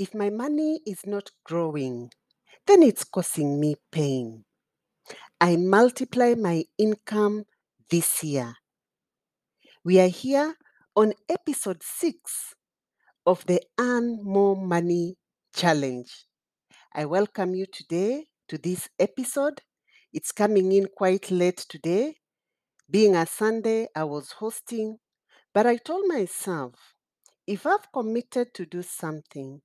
If my money is not growing, then it's causing me pain. I multiply my income this year. We are here on episode six of the Earn More Money Challenge. I welcome you today to this episode. It's coming in quite late today. Being a Sunday, I was hosting, but I told myself if I've committed to do something,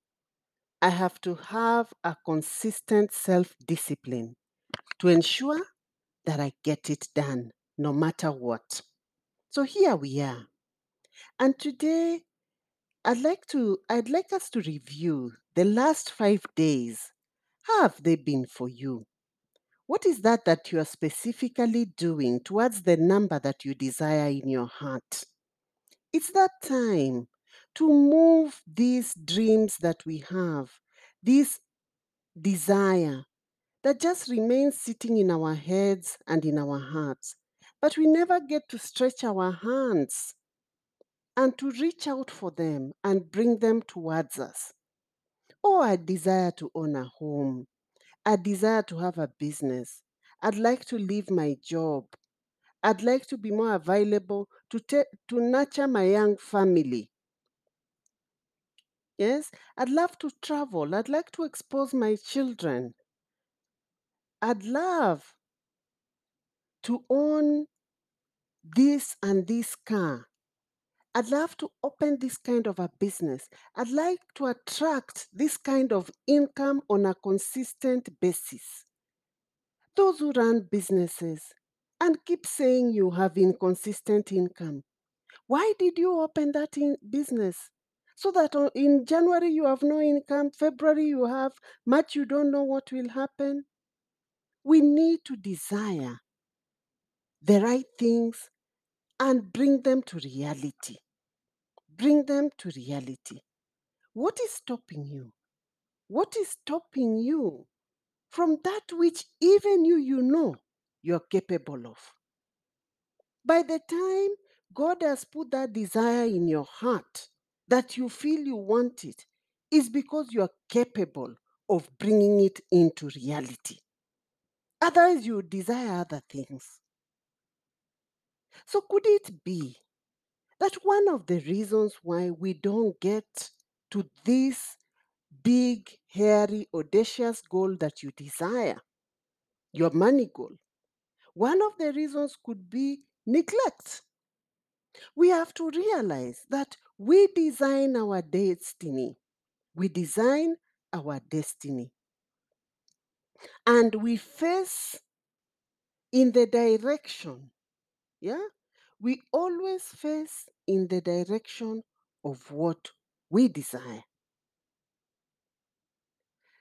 I have to have a consistent self discipline to ensure that I get it done no matter what. So here we are. And today I'd like to I'd like us to review the last 5 days. How have they been for you? What is that that you are specifically doing towards the number that you desire in your heart? It's that time to move these dreams that we have, this desire that just remains sitting in our heads and in our hearts. But we never get to stretch our hands and to reach out for them and bring them towards us. Oh, I desire to own a home. I desire to have a business. I'd like to leave my job. I'd like to be more available to, ta- to nurture my young family. Yes, I'd love to travel. I'd like to expose my children. I'd love to own this and this car. I'd love to open this kind of a business. I'd like to attract this kind of income on a consistent basis. Those who run businesses and keep saying you have inconsistent income. Why did you open that in business? So that in January you have no income, February you have, March you don't know what will happen. We need to desire the right things and bring them to reality. Bring them to reality. What is stopping you? What is stopping you from that which even you you know you're capable of? By the time God has put that desire in your heart that you feel you want it, is because you are capable of bringing it into reality. Otherwise, you desire other things. So, could it be that one of the reasons why we don't get to this big, hairy, audacious goal that you desire, your money goal, one of the reasons could be neglect. We have to realize that we design our destiny. We design our destiny. And we face in the direction, yeah? We always face in the direction of what we desire.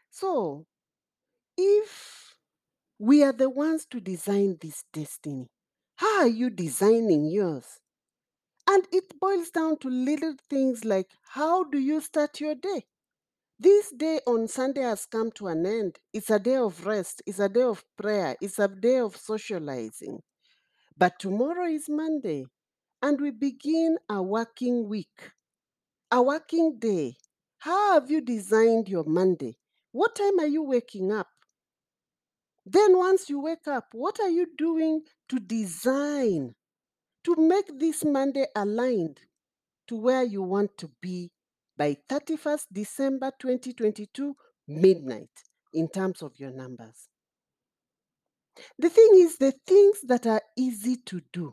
So, if we are the ones to design this destiny, how are you designing yours? And it boils down to little things like how do you start your day? This day on Sunday has come to an end. It's a day of rest, it's a day of prayer, it's a day of socializing. But tomorrow is Monday, and we begin a working week, a working day. How have you designed your Monday? What time are you waking up? Then, once you wake up, what are you doing to design, to make this Monday aligned to where you want to be by 31st December 2022, midnight, in terms of your numbers? The thing is, the things that are easy to do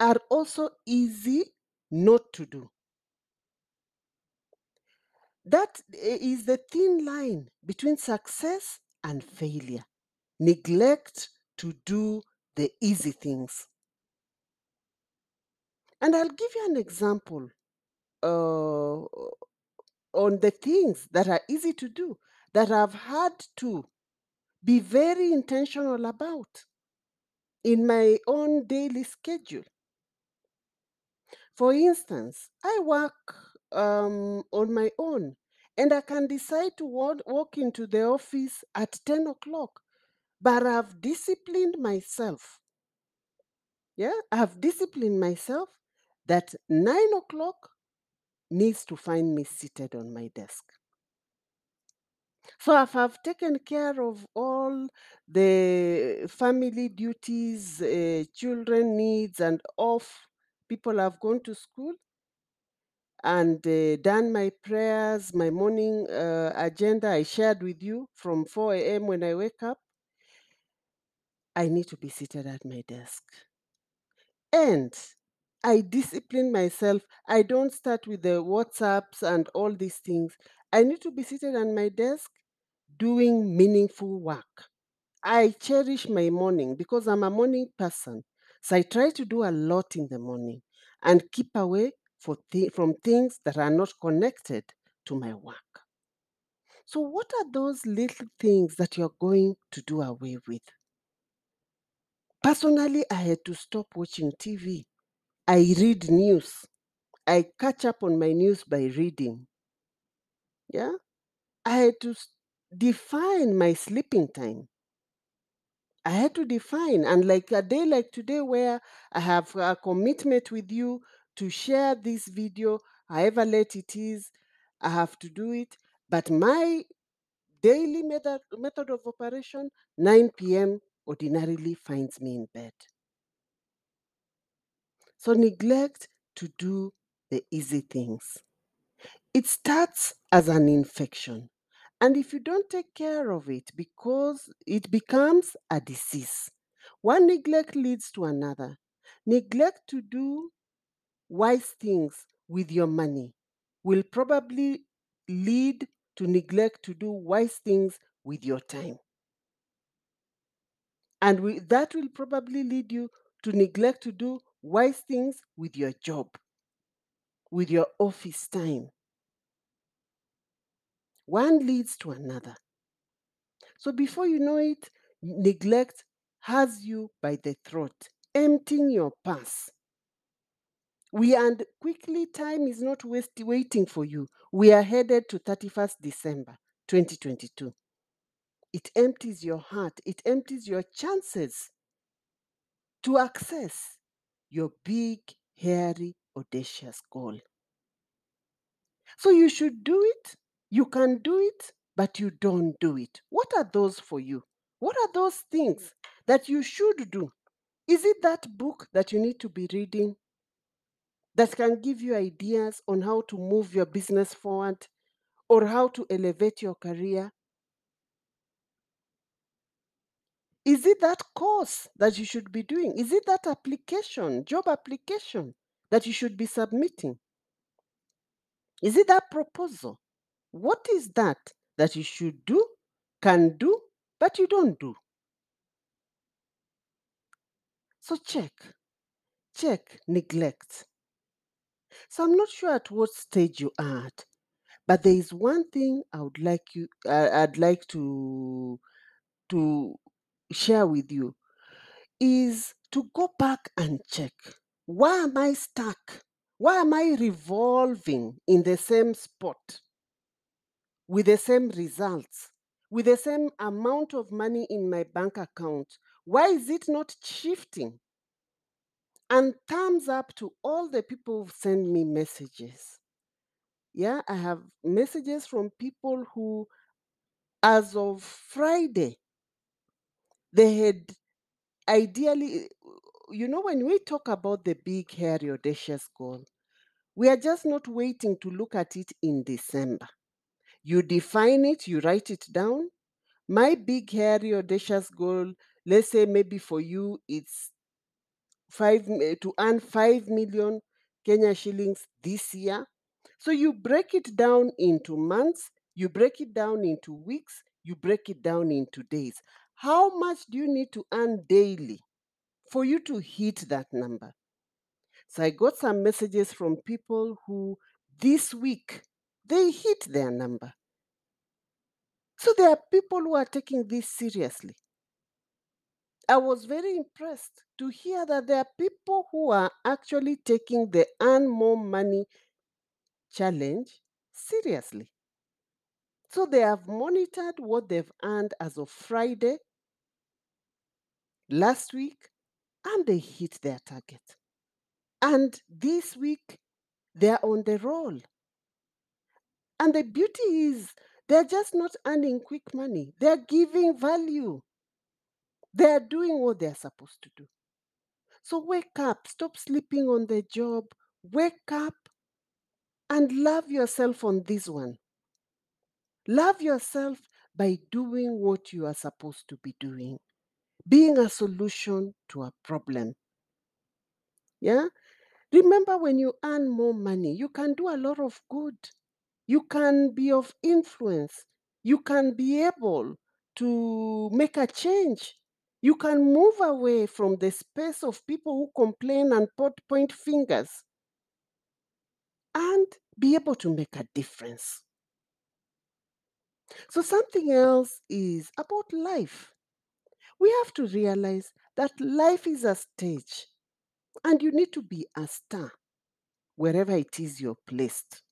are also easy not to do. That is the thin line between success and failure. Neglect to do the easy things. And I'll give you an example uh, on the things that are easy to do that I've had to be very intentional about in my own daily schedule. For instance, I work um, on my own and I can decide to walk, into the office at 10 o'clock, but I've disciplined myself. Yeah, I've disciplined myself that 9 o'clock needs to find me seated on my desk. So if I've taken care of all the family duties, uh, children needs, and off, people have gone to school and uh, done my prayers, my morning uh, agenda I shared with you from 4 a.m. when I wake up. I need to be seated at my desk. And I discipline myself. I don't start with the WhatsApps and all these things. I need to be seated at my desk doing meaningful work. I cherish my morning because I'm a morning person. So I try to do a lot in the morning and keep away for from things that are not connected to my work. So, what are those little things that you're going to do away with? Personally, I had to stop watching TV. I read news. I catch up on my news by reading. Yeah. I had to define my sleeping time. I had to define, and like a day like today, where I have a commitment with you to share this video, however late it is, I have to do it. But my daily method, method of operation, 9 p.m., ordinarily finds me in bed. So neglect to do the easy things. It starts as an infection. And if you don't take care of it, because it becomes a disease, one neglect leads to another. Neglect to do wise things with your money will probably lead to neglect to do wise things with your time. And we, that will probably lead you to neglect to do wise things with your job, with your office time. One leads to another. So before you know it, neglect has you by the throat, emptying your purse. We and quickly time is not waste, waiting for you. We are headed to 31st December 2022. It empties your heart, it empties your chances to access your big, hairy, audacious goal. So you should do it. You can do it, but you don't do it. What are those for you? What are those things mm. that you should do? Is it that book that you need to be reading that can give you ideas on how to move your business forward or how to elevate your career? Is it that course that you should be doing? Is it that application, job application that you should be submitting? Is it that proposal? What is that that you should do, can do, but you don't do? So check, check, neglect. So I'm not sure at what stage you are at, but there is one thing I would like you, uh, I'd like to to share with you is to go back and check. Why am I stuck? Why am I revolving in the same spot with the same results, with the same amount of money in my bank account? Why is it not shifting? And thumbs up to all the people who send me messages. Yeah, I have messages from people who, as of Friday, they had ideally, you know, when we talk about the big, hairy, audacious goal, we are just not waiting to look at it in December. You define it, you write it down. My big, hairy, audacious goal, let's say maybe for you, it's five eh, to earn 5 million Kenya shillings this year. So you break it down into months, you break it down into weeks, you break it down into days. How much do you need to earn daily for you to hit that number? So I got some messages from people who this week they hit their number. So there are people who are taking this seriously. I was very impressed to hear that there are people who are actually taking the earn more money challenge seriously. So they have monitored what they've earned as of Friday, last week, and they hit their target. And this week, they're on the roll. And the beauty is They're just not earning quick money. They're giving value. They're doing what they're supposed to do. So wake up, stop sleeping on the job. Wake up and love yourself on this one. Love yourself by doing what you are supposed to be doing, being a solution to a problem. Yeah? Remember, when you earn more money, you can do a lot of good. You can be of influence. You can be able to make a change. You can move away from the space of people who complain and point fingers and be able to make a difference. So, something else is about life. We have to realize that life is a stage and you need to be a star wherever it is you're placed.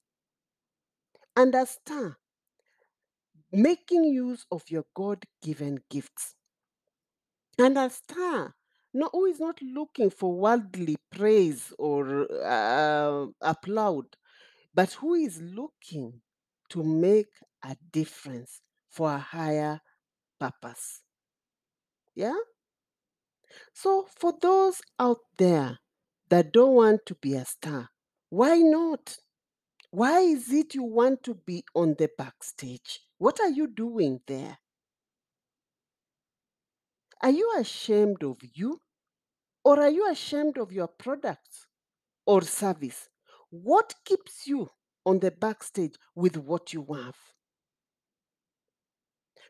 And a star, making use of your God given gifts. And a star, no, who is not looking for worldly praise or uh, applaud, but who is looking to make a difference for a higher purpose. Yeah? So, for those out there that don't want to be a star, why not? Why is it you want to be on the backstage? What are you doing there? Are you ashamed of you? Or are you ashamed of your product or service? What keeps you on the backstage with what you have?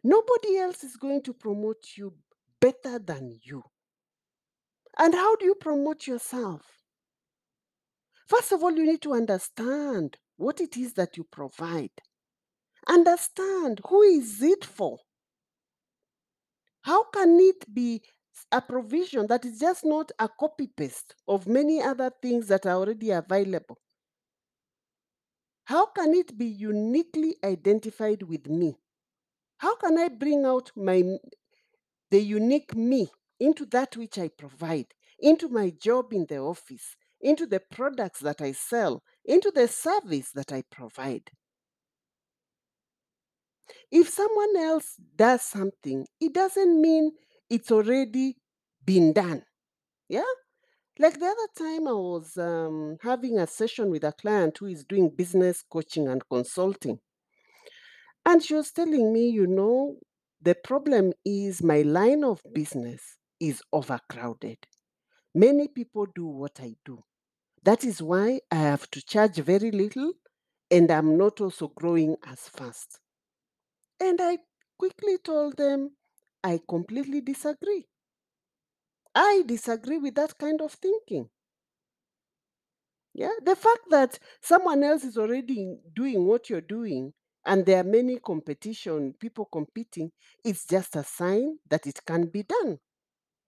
Nobody else is going to promote you better than you. And how do you promote yourself? First of all, you need to understand what it is that you provide. Understand who is it for? How can it be a provision that is just not a copy paste of many other things that are already available? How can it be uniquely identified with me? How can I bring out my the unique me into that which I provide, into my job in the office, into the products that I sell, into the service that I provide? If someone else does something, it doesn't mean it's already been done. Yeah? Like the other time, I was um, having a session with a client who is doing business coaching and consulting. And she was telling me, you know, the problem is my line of business is overcrowded. Many people do what I do. That is why I have to charge very little and I'm not also growing as fast. And I quickly told them I completely disagree. I disagree with that kind of thinking. Yeah, the fact that someone else is already doing what you're doing and there are many competition, people competing, it's just a sign that it can be done.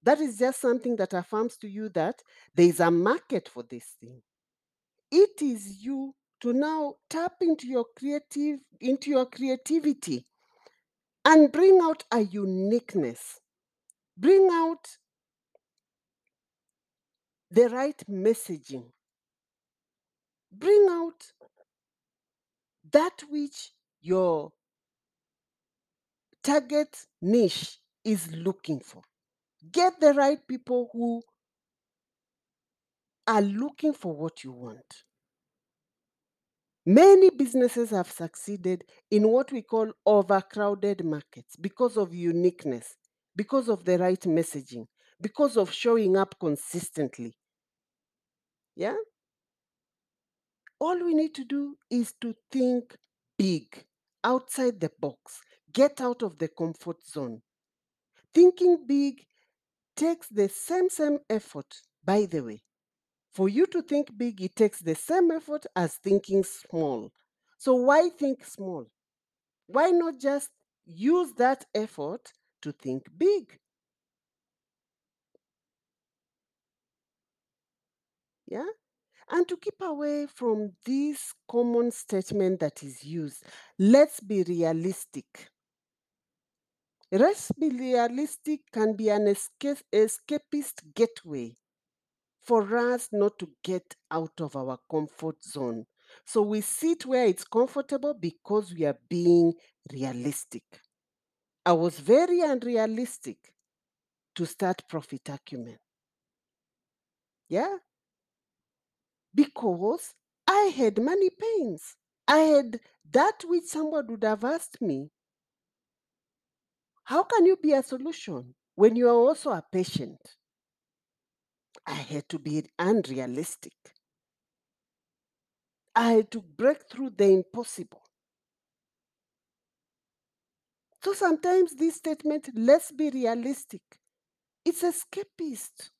That is just something that affirms to you that there is a market for this thing. It is you to now tap into your creative into your creativity and bring out a uniqueness. Bring out the right messaging. Bring out that which your target niche is looking for. Get the right people who are looking for what you want. Many businesses have succeeded in what we call overcrowded markets because of uniqueness, because of the right messaging, because of showing up consistently. Yeah? All we need to do is to think big, outside the box, get out of the comfort zone. Thinking big takes the same same effort, by the way. For you to think big, it takes the same effort as thinking small. So why think small? Why not just use that effort to think big? Yeah? And to keep away from this common statement that is used, let's be realistic. Let's be realistic can be an escape, escapist gateway for us not to get out of our comfort zone, So we sit where it's comfortable because we are being realistic. I was very unrealistic to start Profit Acumen. Yeah. Because I had money pains. I had that which someone would have asked me. How can you be a solution when you are also a patient? I had to be unrealistic. I had to break through the impossible. So sometimes this statement, let's be realistic, it's escapist.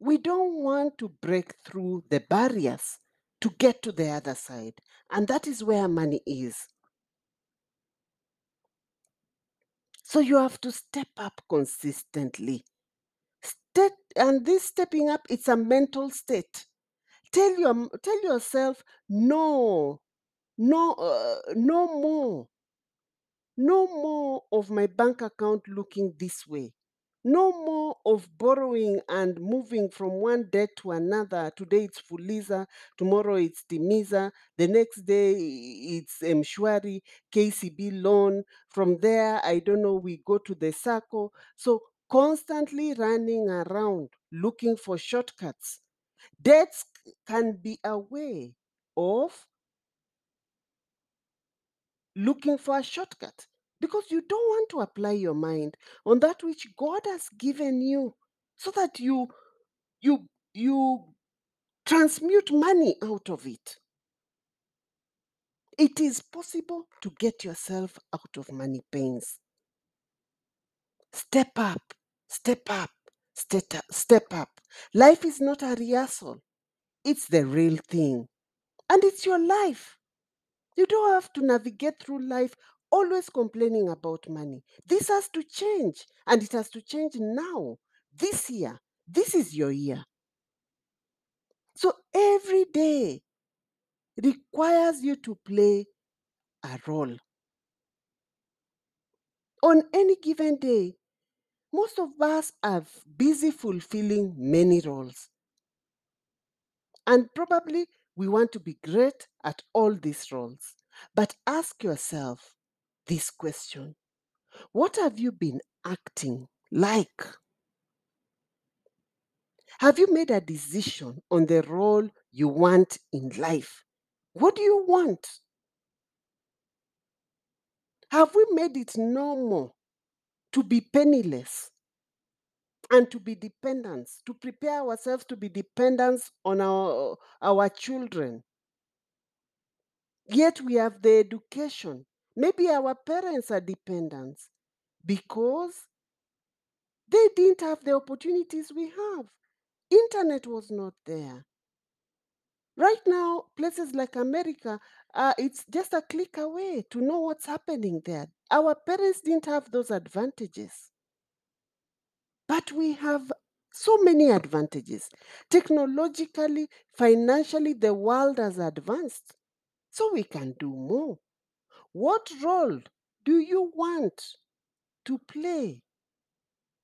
We don't want to break through the barriers to get to the other side. And that is where money is. So you have to step up consistently. Step, and this stepping up, it's a mental state. Tell your tell yourself no, no, uh, no more, no more of my bank account looking this way. No more of borrowing and moving from one debt to another. Today it's Fuliza, tomorrow it's Timiza, the next day it's um, Mshwari, KCB loan. From there, I don't know, we go to the SACCO. So constantly running around looking for shortcuts. Debts can be a way of looking for a shortcut because you don't want to apply your mind on that which God has given you so that you you you transmute money out of it. It is possible to get yourself out of money pains. Step up, step up, step up, step up. Life is not a rehearsal. It's the real thing. And it's your life. You don't have to navigate through life always complaining about money. This has to change, and it has to change now, this year. This is your year. So every day requires you to play a role. On any given day, most of us are busy fulfilling many roles. And probably we want to be great at all these roles. But ask yourself this question What have you been acting like? Have you made a decision on the role you want in life? What do you want? Have we made it normal to be penniless and to be dependents, to prepare ourselves to be dependents on our, our children? Yet we have the education. Maybe our parents are dependents because they didn't have the opportunities we have. Internet was not there. Right now, places like America, uh, it's just a click away to know what's happening there. Our parents didn't have those advantages. But we have so many advantages. Technologically, financially, the world has advanced. So we can do more. What role do you want to play?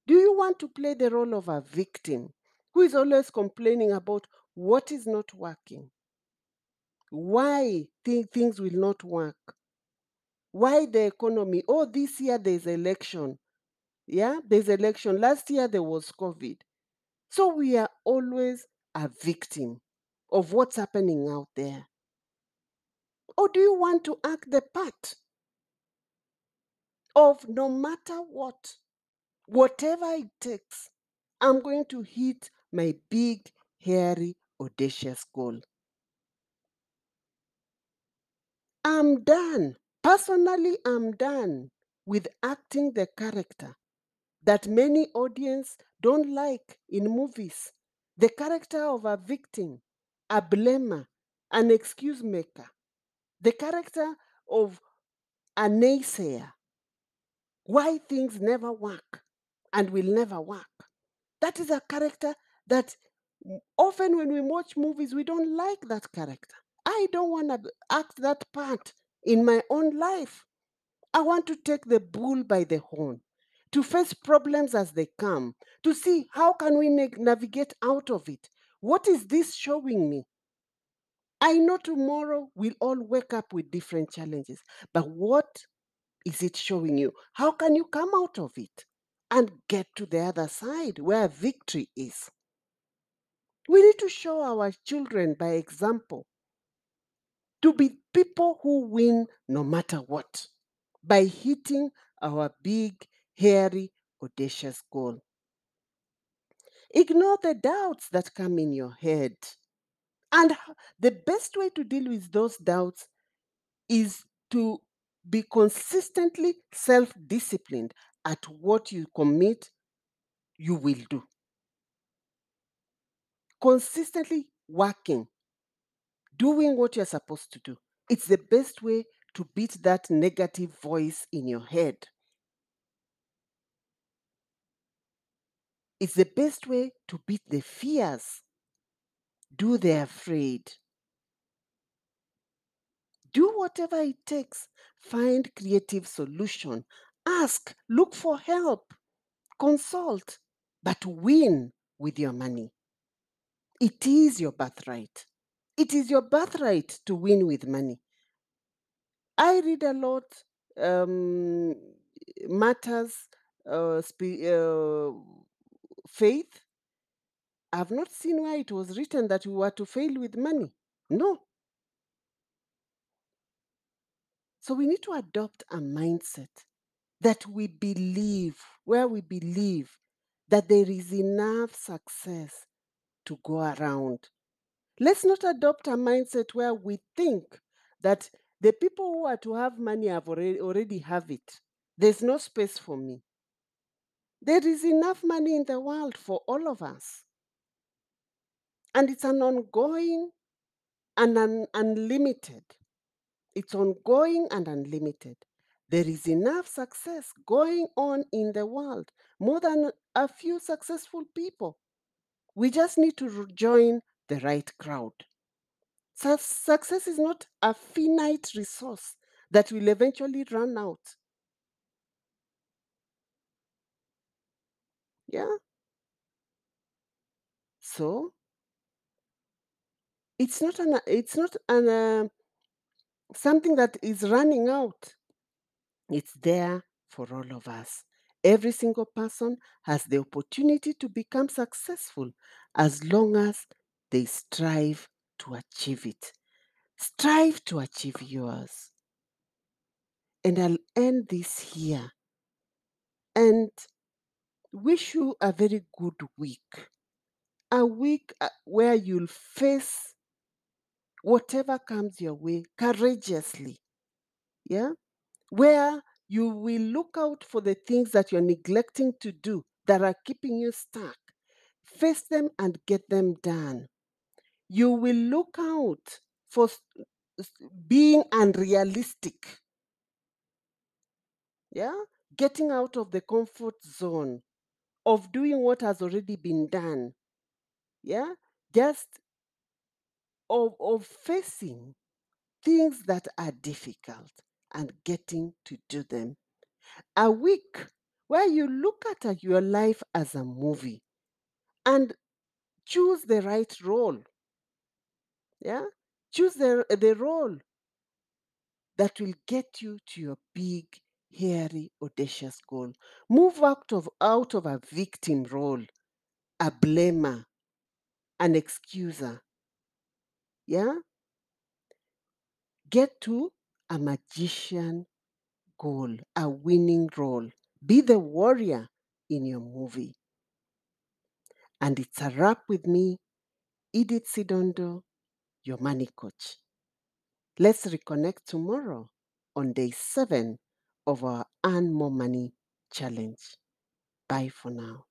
Do you want to play the role of a victim who is always complaining about what is not working? Why th- things will not work? Why the economy? Oh, this year there's election. Yeah, there's election. Last year there was COVID. So we are always a victim of what's happening out there. Or do you want to act the part of no matter what, whatever it takes, I'm going to hit my big, hairy, audacious goal? I'm done. Personally, I'm done with acting the character that many audience don't like in movies. The character of a victim, a blamer, an excuse maker, the character of a naysayer. Why things never work and will never work. That is a character that often when we watch movies, we don't like that character. I don't want to act that part in my own life. I want to take the bull by the horn, to face problems as they come, to see how can we navigate out of it. What is this showing me? I know tomorrow we'll all wake up with different challenges, but what is it showing you? How can you come out of it and get to the other side where victory is? We need to show our children by example to be people who win no matter what by hitting our big, hairy, audacious goal. Ignore the doubts that come in your head. And the best way to deal with those doubts is to be consistently self disciplined at what you commit you will do. Consistently working, doing what you're supposed to do. It's the best way to beat that negative voice in your head. It's the best way to beat the fears. Do the afraid. Do whatever it takes. Find creative solution. Ask, look for help, consult, but win with your money. It is your birthright. It is your birthright to win with money. I read a lot um, matters uh, spi- uh, faith. I've not seen where it was written that we were to fail with money. No. So we need to adopt a mindset that we believe, where we believe that there is enough success to go around. Let's not adopt a mindset where we think that the people who are to have money have already, already have it. There's no space for me. There is enough money in the world for all of us. And it's an ongoing and an unlimited. It's ongoing and unlimited. There is enough success going on in the world, more than a few successful people. We just need to join the right crowd. Su- Success is not a finite resource that will eventually run out. Yeah. So it's not an it's not an uh, something that is running out. It's there for all of us. Every single person has the opportunity to become successful as long as they strive to achieve it. Strive to achieve yours. And I'll end this here and wish you a very good week. A week uh, where you'll face whatever comes your way courageously. Yeah. Where you will look out for the things that you're neglecting to do that are keeping you stuck. Face them and get them done. You will look out for being unrealistic. Yeah. Getting out of the comfort zone of doing what has already been done. Yeah. Just of, of facing things that are difficult and getting to do them. A week where you look at uh, your life as a movie and choose the right role. Yeah? Choose the, the role that will get you to your big, hairy, audacious goal. Move out of out of a victim role, a blamer, an excuser. Yeah? Get to a magician goal, a winning role. Be the warrior in your movie. And it's a wrap with me, Edith Sidondo, your money coach. Let's reconnect tomorrow on day seven of our Earn More Money challenge. Bye for now.